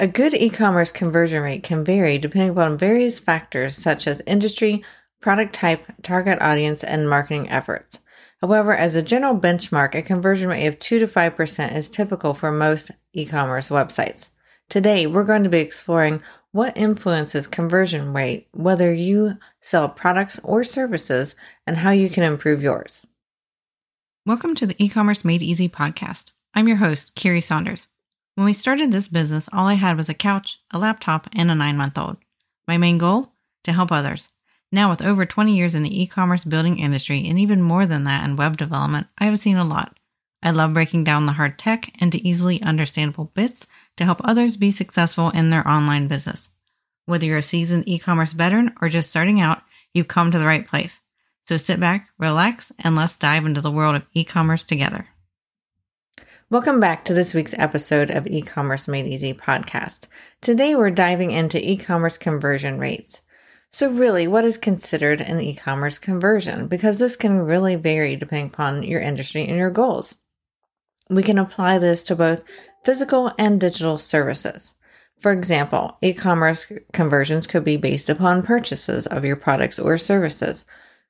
A good e commerce conversion rate can vary depending upon various factors such as industry, product type, target audience, and marketing efforts. However, as a general benchmark, a conversion rate of 2 to 5% is typical for most e commerce websites. Today, we're going to be exploring what influences conversion rate, whether you sell products or services, and how you can improve yours. Welcome to the e commerce made easy podcast. I'm your host, Kiri Saunders. When we started this business, all I had was a couch, a laptop, and a nine month old. My main goal? To help others. Now, with over 20 years in the e commerce building industry and even more than that in web development, I have seen a lot. I love breaking down the hard tech into easily understandable bits to help others be successful in their online business. Whether you're a seasoned e commerce veteran or just starting out, you've come to the right place. So sit back, relax, and let's dive into the world of e commerce together. Welcome back to this week's episode of E-commerce Made Easy podcast. Today we're diving into e-commerce conversion rates. So really, what is considered an e-commerce conversion? Because this can really vary depending upon your industry and your goals. We can apply this to both physical and digital services. For example, e-commerce conversions could be based upon purchases of your products or services,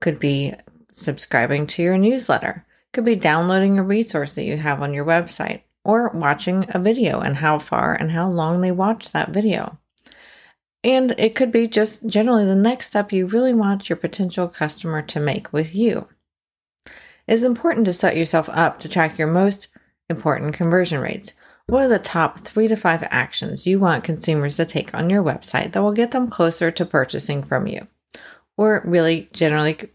could be subscribing to your newsletter, could be downloading a resource that you have on your website or watching a video and how far and how long they watch that video. And it could be just generally the next step you really want your potential customer to make with you. It's important to set yourself up to track your most important conversion rates. What are the top three to five actions you want consumers to take on your website that will get them closer to purchasing from you? Or really generally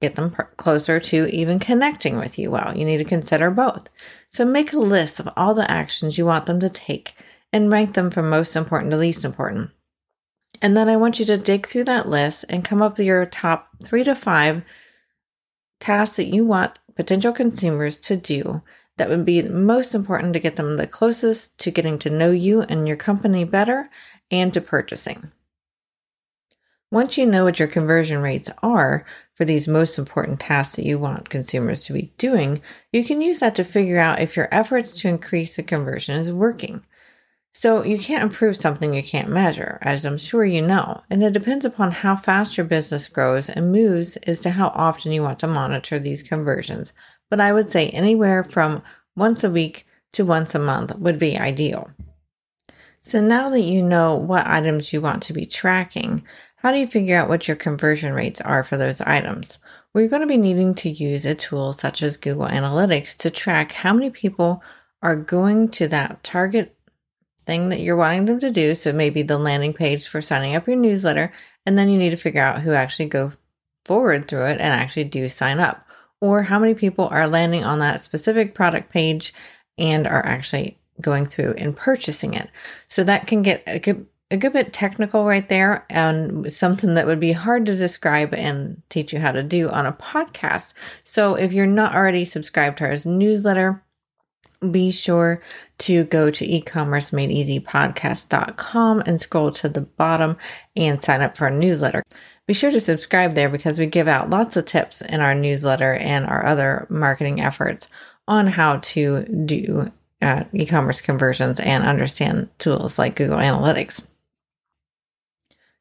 get them closer to even connecting with you well. You need to consider both. So make a list of all the actions you want them to take and rank them from most important to least important. And then I want you to dig through that list and come up with your top three to five tasks that you want potential consumers to do that would be most important to get them the closest to getting to know you and your company better and to purchasing. Once you know what your conversion rates are for these most important tasks that you want consumers to be doing, you can use that to figure out if your efforts to increase the conversion is working. So you can't improve something you can't measure, as I'm sure you know, and it depends upon how fast your business grows and moves as to how often you want to monitor these conversions. But I would say anywhere from once a week to once a month would be ideal. So now that you know what items you want to be tracking, how do you figure out what your conversion rates are for those items? You're going to be needing to use a tool such as Google Analytics to track how many people are going to that target thing that you're wanting them to do. So maybe the landing page for signing up your newsletter. And then you need to figure out who actually go forward through it and actually do sign up. Or how many people are landing on that specific product page and are actually going through and purchasing it. So that can get a good bit technical right there and something that would be hard to describe and teach you how to do on a podcast. So if you're not already subscribed to our newsletter, be sure to go to ecommercemadeeasypodcast.com and scroll to the bottom and sign up for our newsletter. Be sure to subscribe there because we give out lots of tips in our newsletter and our other marketing efforts on how to do uh, e-commerce conversions and understand tools like Google Analytics.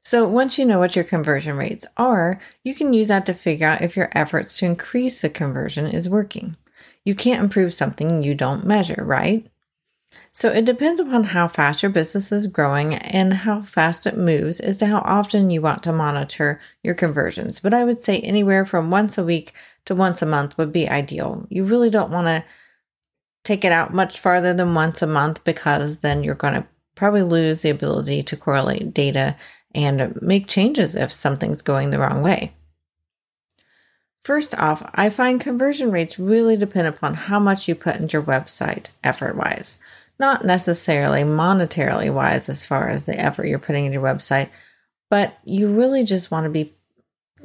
So once you know what your conversion rates are, you can use that to figure out if your efforts to increase the conversion is working. You can't improve something you don't measure, right? So it depends upon how fast your business is growing and how fast it moves as to how often you want to monitor your conversions. But I would say anywhere from once a week to once a month would be ideal. You really don't want to take it out much farther than once a month because then you're going to probably lose the ability to correlate data and make changes if something's going the wrong way. First off, I find conversion rates really depend upon how much you put into your website effort wise, not necessarily monetarily wise as far as the effort you're putting into your website, but you really just want to be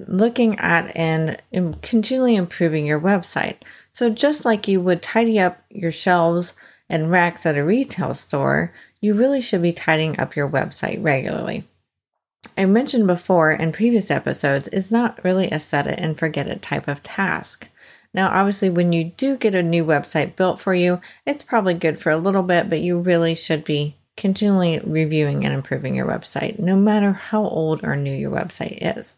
looking at and continually improving your website. So, just like you would tidy up your shelves and racks at a retail store, you really should be tidying up your website regularly. I mentioned before in previous episodes, is not really a set it and forget it type of task. Now, obviously, when you do get a new website built for you, it's probably good for a little bit, but you really should be continually reviewing and improving your website, no matter how old or new your website is.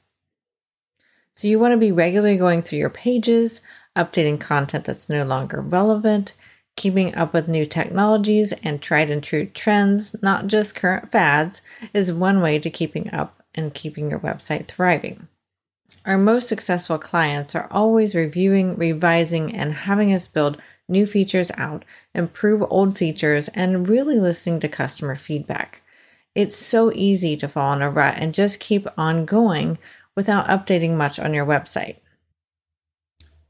So, you want to be regularly going through your pages, updating content that's no longer relevant, keeping up with new technologies and tried and true trends, not just current fads, is one way to keeping up and keeping your website thriving. Our most successful clients are always reviewing, revising, and having us build new features out, improve old features, and really listening to customer feedback. It's so easy to fall in a rut and just keep on going without updating much on your website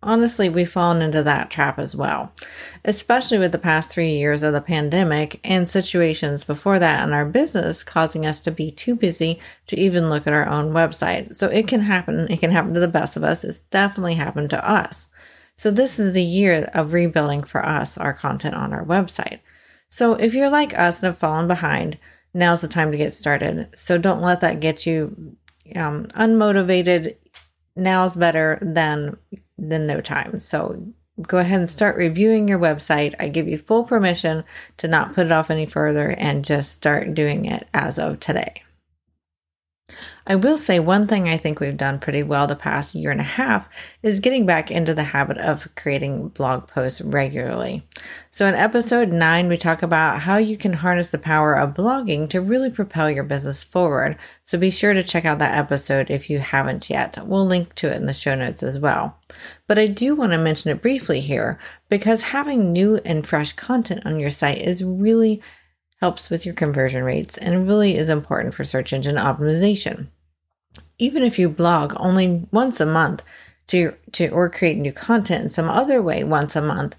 honestly, we've fallen into that trap as well, especially with the past three years of the pandemic and situations before that in our business causing us to be too busy to even look at our own website. So it can happen. It can happen to the best of us. It's definitely happened to us. So this is the year of rebuilding for us our content on our website. So if you're like us and have fallen behind, now's the time to get started. So don't let that get you um, unmotivated. Now's better than than no time. So go ahead and start reviewing your website. I give you full permission to not put it off any further and just start doing it as of today. I will say one thing I think we've done pretty well the past year and a half is getting back into the habit of creating blog posts regularly. So, in episode nine, we talk about how you can harness the power of blogging to really propel your business forward. So, be sure to check out that episode if you haven't yet. We'll link to it in the show notes as well. But I do want to mention it briefly here because having new and fresh content on your site is really helps with your conversion rates and really is important for search engine optimization. Even if you blog only once a month to, to or create new content in some other way once a month,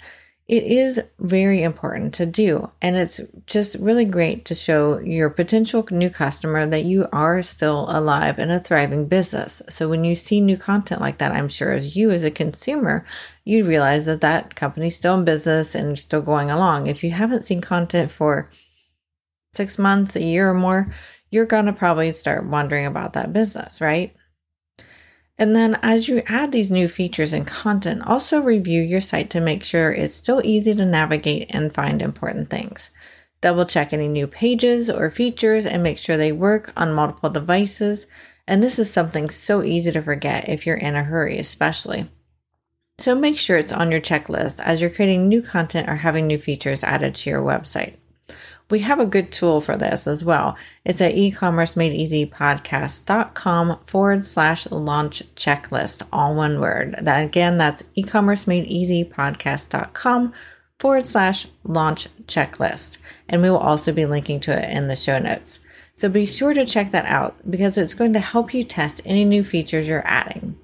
it is very important to do. And it's just really great to show your potential new customer that you are still alive and a thriving business. So when you see new content like that, I'm sure as you as a consumer, you realize that that company's still in business and still going along. If you haven't seen content for six months, a year or more, you're going to probably start wondering about that business, right? And then as you add these new features and content, also review your site to make sure it's still easy to navigate and find important things. Double check any new pages or features and make sure they work on multiple devices. And this is something so easy to forget if you're in a hurry, especially. So make sure it's on your checklist as you're creating new content or having new features added to your website we have a good tool for this as well. It's at ecommercemadeeasypodcast.com forward slash launch checklist, all one word. That again, that's ecommercemadeeasypodcast.com forward slash launch checklist. And we will also be linking to it in the show notes. So be sure to check that out because it's going to help you test any new features you're adding.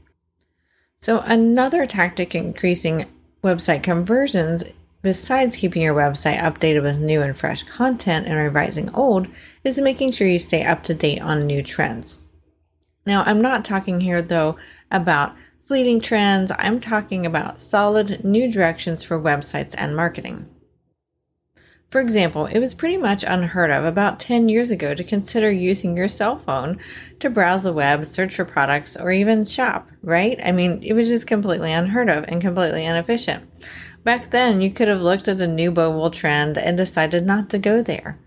So another tactic increasing website conversions besides keeping your website updated with new and fresh content and revising old, is making sure you stay up to date on new trends. Now, I'm not talking here though about fleeting trends, I'm talking about solid new directions for websites and marketing. For example, it was pretty much unheard of about 10 years ago to consider using your cell phone to browse the web, search for products, or even shop, right? I mean, it was just completely unheard of and completely inefficient. Back then, you could have looked at a new mobile trend and decided not to go there.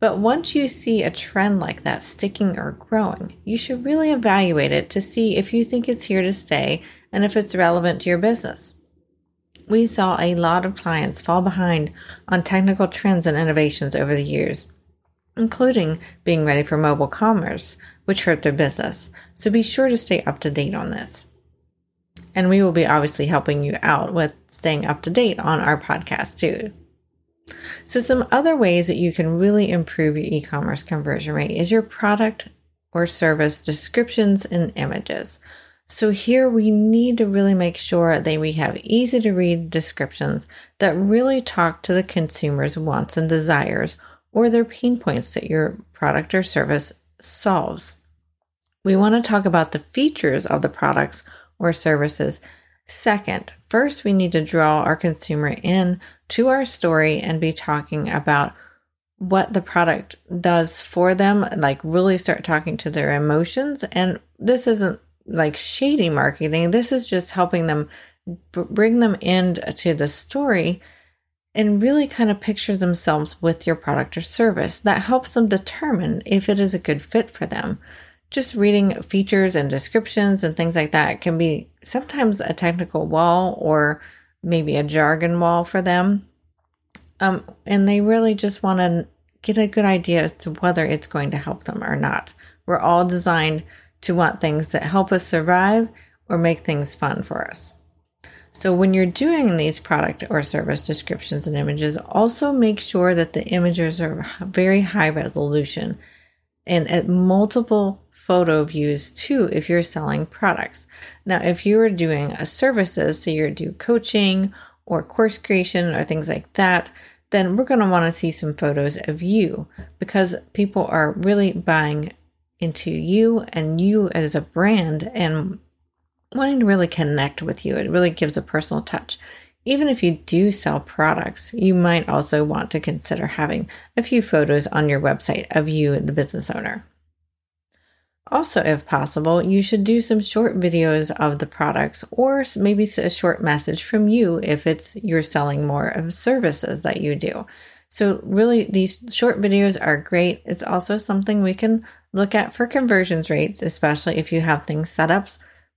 But once you see a trend like that sticking or growing, you should really evaluate it to see if you think it's here to stay and if it's relevant to your business. We saw a lot of clients fall behind on technical trends and innovations over the years, including being ready for mobile commerce, which hurt their business. So be sure to stay up to date on this. And we will be obviously helping you out with staying up to date on our podcast too. So, some other ways that you can really improve your e commerce conversion rate is your product or service descriptions and images. So, here we need to really make sure that we have easy to read descriptions that really talk to the consumer's wants and desires or their pain points that your product or service solves. We want to talk about the features of the products or services. Second, first we need to draw our consumer in to our story and be talking about what the product does for them, like really start talking to their emotions. And this isn't like shady marketing. This is just helping them bring them into the story and really kind of picture themselves with your product or service. That helps them determine if it is a good fit for them. Just reading features and descriptions and things like that can be sometimes a technical wall or maybe a jargon wall for them. Um, and they really just want to get a good idea as to whether it's going to help them or not. We're all designed to want things that help us survive or make things fun for us. So when you're doing these product or service descriptions and images, also make sure that the images are very high resolution and at multiple photo views too if you're selling products. Now, if you are doing a services, so you're do coaching or course creation or things like that, then we're going to want to see some photos of you because people are really buying into you and you as a brand and wanting to really connect with you. It really gives a personal touch. Even if you do sell products, you might also want to consider having a few photos on your website of you, the business owner. Also, if possible, you should do some short videos of the products or maybe a short message from you if it's you're selling more of services that you do. So, really, these short videos are great. It's also something we can look at for conversions rates, especially if you have things set up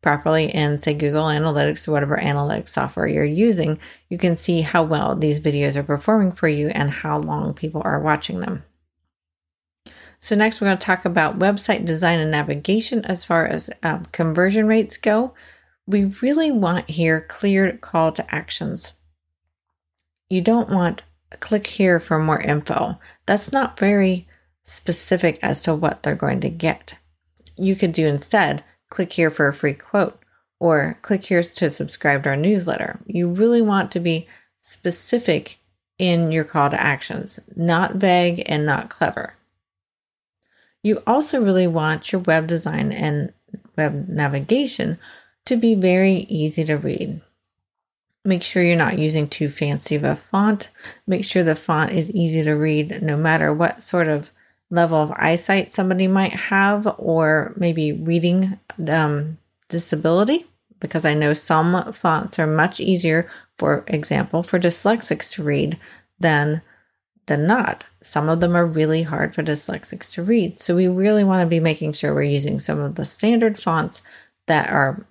properly in, say, Google Analytics or whatever analytics software you're using, you can see how well these videos are performing for you and how long people are watching them. So, next, we're going to talk about website design and navigation as far as um, conversion rates go. We really want here clear call to actions. You don't want click here for more info. That's not very specific as to what they're going to get. You could do instead click here for a free quote, or click here to subscribe to our newsletter. You really want to be specific in your call to actions, not vague and not clever. You also really want your web design and web navigation to be very easy to read. Make sure you're not using too fancy of a font. Make sure the font is easy to read no matter what sort of level of eyesight somebody might have, or maybe reading um, disability, because I know some fonts are much easier, for example, for dyslexics to read than than not. Some of them are really hard for dyslexics to read. So we really want to be making sure we're using some of the standard fonts that are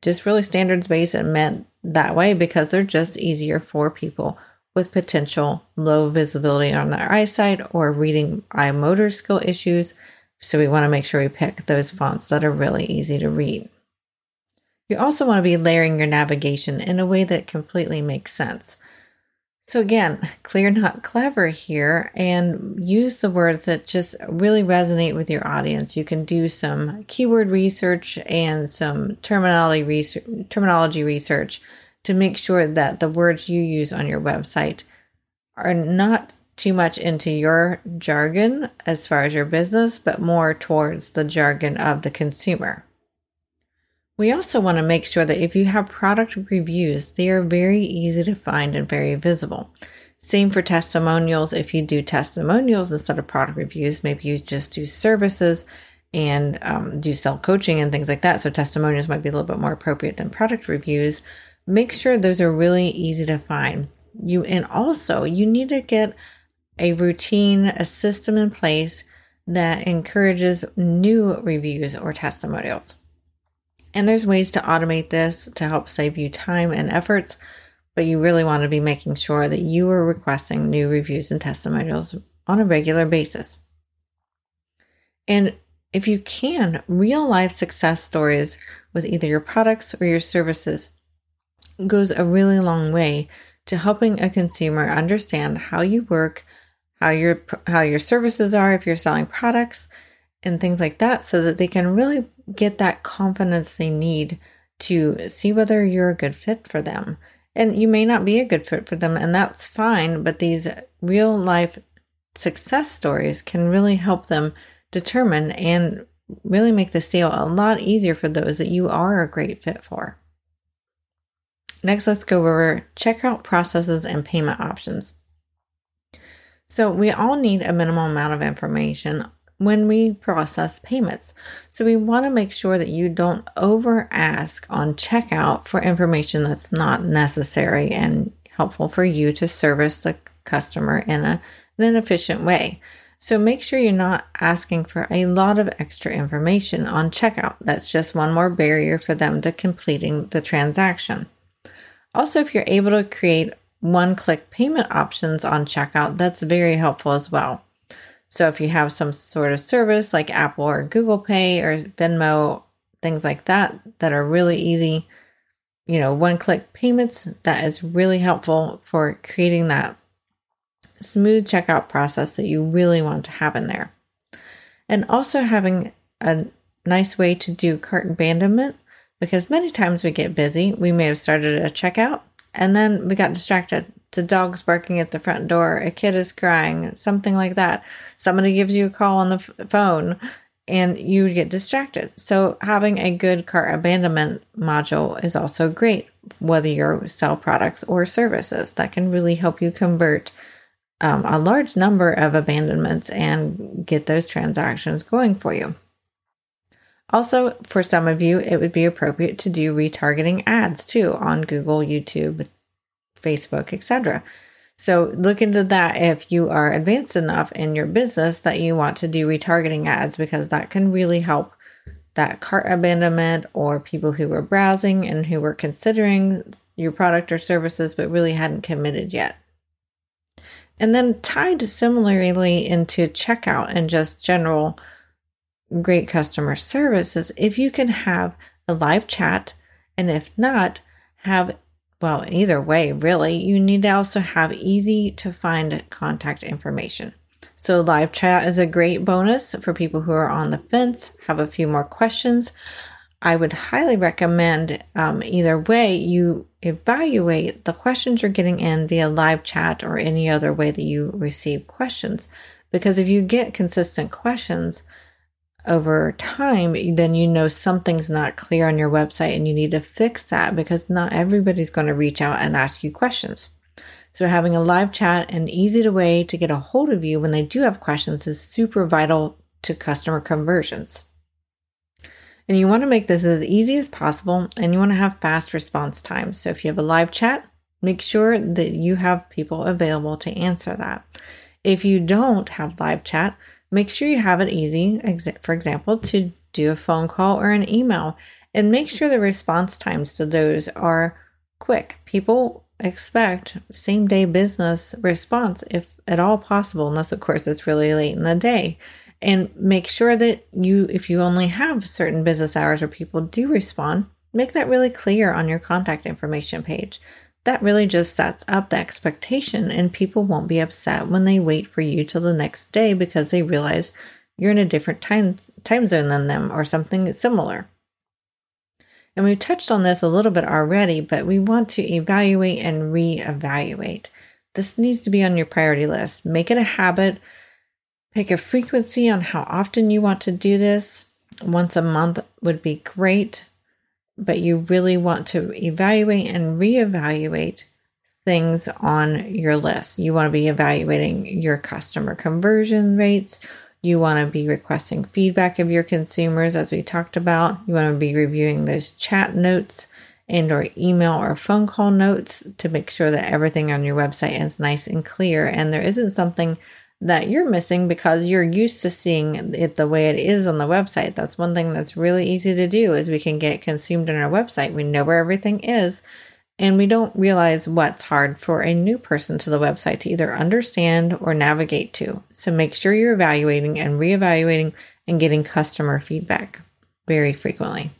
just really standards based and meant that way because they're just easier for people with potential low visibility on their eyesight or reading eye motor skill issues. So we want to make sure we pick those fonts that are really easy to read. You also want to be layering your navigation in a way that completely makes sense. So again, clear, not clever here, and use the words that just really resonate with your audience. You can do some keyword research and some terminology research, terminology research to make sure that the words you use on your website are not too much into your jargon as far as your business, but more towards the jargon of the consumer. We also want to make sure that if you have product reviews, they are very easy to find and very visible. Same for testimonials. If you do testimonials instead of product reviews, maybe you just do services and um, do sell coaching and things like that. So testimonials might be a little bit more appropriate than product reviews make sure those are really easy to find. You and also you need to get a routine, a system in place that encourages new reviews or testimonials. And there's ways to automate this to help save you time and efforts, but you really want to be making sure that you are requesting new reviews and testimonials on a regular basis. And if you can, real life success stories with either your products or your services goes a really long way to helping a consumer understand how you work, how your how your services are if you're selling products and things like that so that they can really get that confidence they need to see whether you're a good fit for them. And you may not be a good fit for them and that's fine, but these real life success stories can really help them determine and really make the sale a lot easier for those that you are a great fit for. Next, let's go over checkout processes and payment options. So, we all need a minimal amount of information when we process payments. So, we want to make sure that you don't over ask on checkout for information that's not necessary and helpful for you to service the customer in, a, in an efficient way. So make sure you're not asking for a lot of extra information on checkout. That's just one more barrier for them to completing the transaction. Also, if you're able to create one click payment options on checkout, that's very helpful as well. So if you have some sort of service like Apple or Google Pay or Venmo, things like that, that are really easy, you know, one click payments, that is really helpful for creating that smooth checkout process that you really want to have in there. And also having a nice way to do cart abandonment because many times we get busy. We may have started a checkout and then we got distracted. The dog's barking at the front door, a kid is crying, something like that. Somebody gives you a call on the f- phone and you get distracted. So having a good cart abandonment module is also great, whether you sell products or services. That can really help you convert um, a large number of abandonments and get those transactions going for you. Also, for some of you, it would be appropriate to do retargeting ads too on Google, YouTube, Facebook, etc. So look into that if you are advanced enough in your business that you want to do retargeting ads because that can really help that cart abandonment or people who were browsing and who were considering your product or services but really hadn't committed yet. And then tied similarly into checkout and just general great customer service is if you can have a live chat, and if not, have well, either way, really, you need to also have easy to find contact information. So, live chat is a great bonus for people who are on the fence, have a few more questions. I would highly recommend um, either way you evaluate the questions you're getting in via live chat or any other way that you receive questions. Because if you get consistent questions over time, then you know something's not clear on your website and you need to fix that because not everybody's going to reach out and ask you questions. So having a live chat and easy way to get a hold of you when they do have questions is super vital to customer conversions. And you want to make this as easy as possible and you want to have fast response times. So if you have a live chat, make sure that you have people available to answer that. If you don't have live chat, make sure you have it easy, for example, to do a phone call or an email and make sure the response times to those are quick. People expect same day business response if at all possible, unless, of course, it's really late in the day and make sure that you, if you only have certain business hours where people do respond, make that really clear on your contact information page. That really just sets up the expectation, and people won't be upset when they wait for you till the next day because they realize you're in a different time time zone than them or something similar. And we've touched on this a little bit already, but we want to evaluate and reevaluate. This needs to be on your priority list. Make it a habit Pick a frequency on how often you want to do this. Once a month would be great, but you really want to evaluate and reevaluate things on your list. You want to be evaluating your customer conversion rates. You want to be requesting feedback of your consumers, as we talked about. You want to be reviewing those chat notes and or email or phone call notes to make sure that everything on your website is nice and clear and there isn't something that you're missing because you're used to seeing it the way it is on the website. That's one thing that's really easy to do is we can get consumed in our website. We know where everything is and we don't realize what's hard for a new person to the website to either understand or navigate to. So make sure you're evaluating and reevaluating and getting customer feedback very frequently.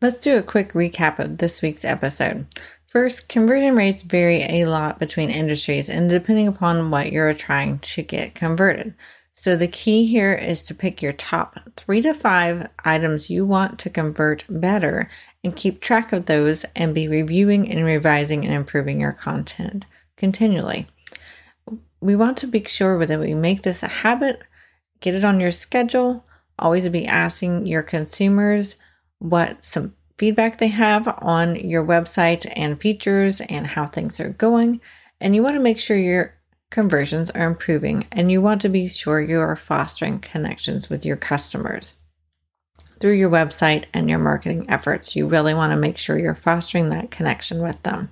Let's do a quick recap of this week's episode. First, conversion rates vary a lot between industries and depending upon what you're trying to get converted. So the key here is to pick your top three to five items you want to convert better and keep track of those and be reviewing and revising and improving your content continually. We want to make sure that we make this a habit, get it on your schedule, always be asking your consumers what some feedback they have on your website and features and how things are going. And you want to make sure your conversions are improving and you want to be sure you are fostering connections with your customers. Through your website and your marketing efforts, you really want to make sure you're fostering that connection with them.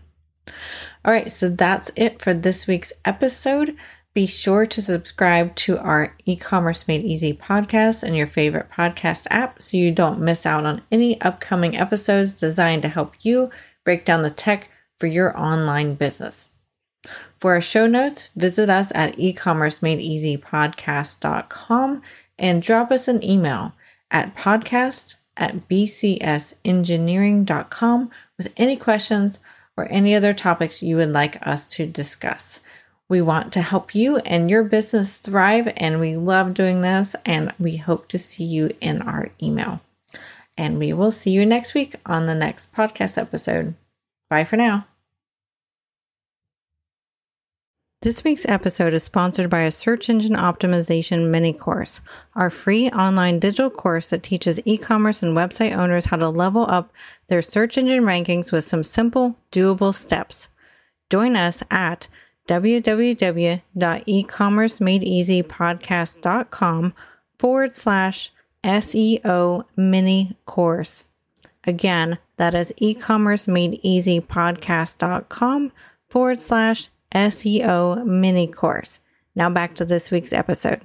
All right, so that's it for this week's episode. Be sure to subscribe to our e commerce made easy podcast and your favorite podcast app so you don't miss out on any upcoming episodes designed to help you break down the tech for your online business. For our show notes, visit us at ecommercemadeeasypodcast.com and drop us an email at podcast at bcsengineering.com with any questions or any other topics you would like us to discuss. We want to help you and your business thrive, and we love doing this. And we hope to see you in our email. And we will see you next week on the next podcast episode. Bye for now. This week's episode is sponsored by a search engine optimization mini course, our free online digital course that teaches e commerce and website owners how to level up their search engine rankings with some simple, doable steps. Join us at www.ecommercemadeeasypodcast.com forward slash SEO mini course. Again, that is ecommercemadeeasypodcast.com forward slash SEO mini course. Now back to this week's episode.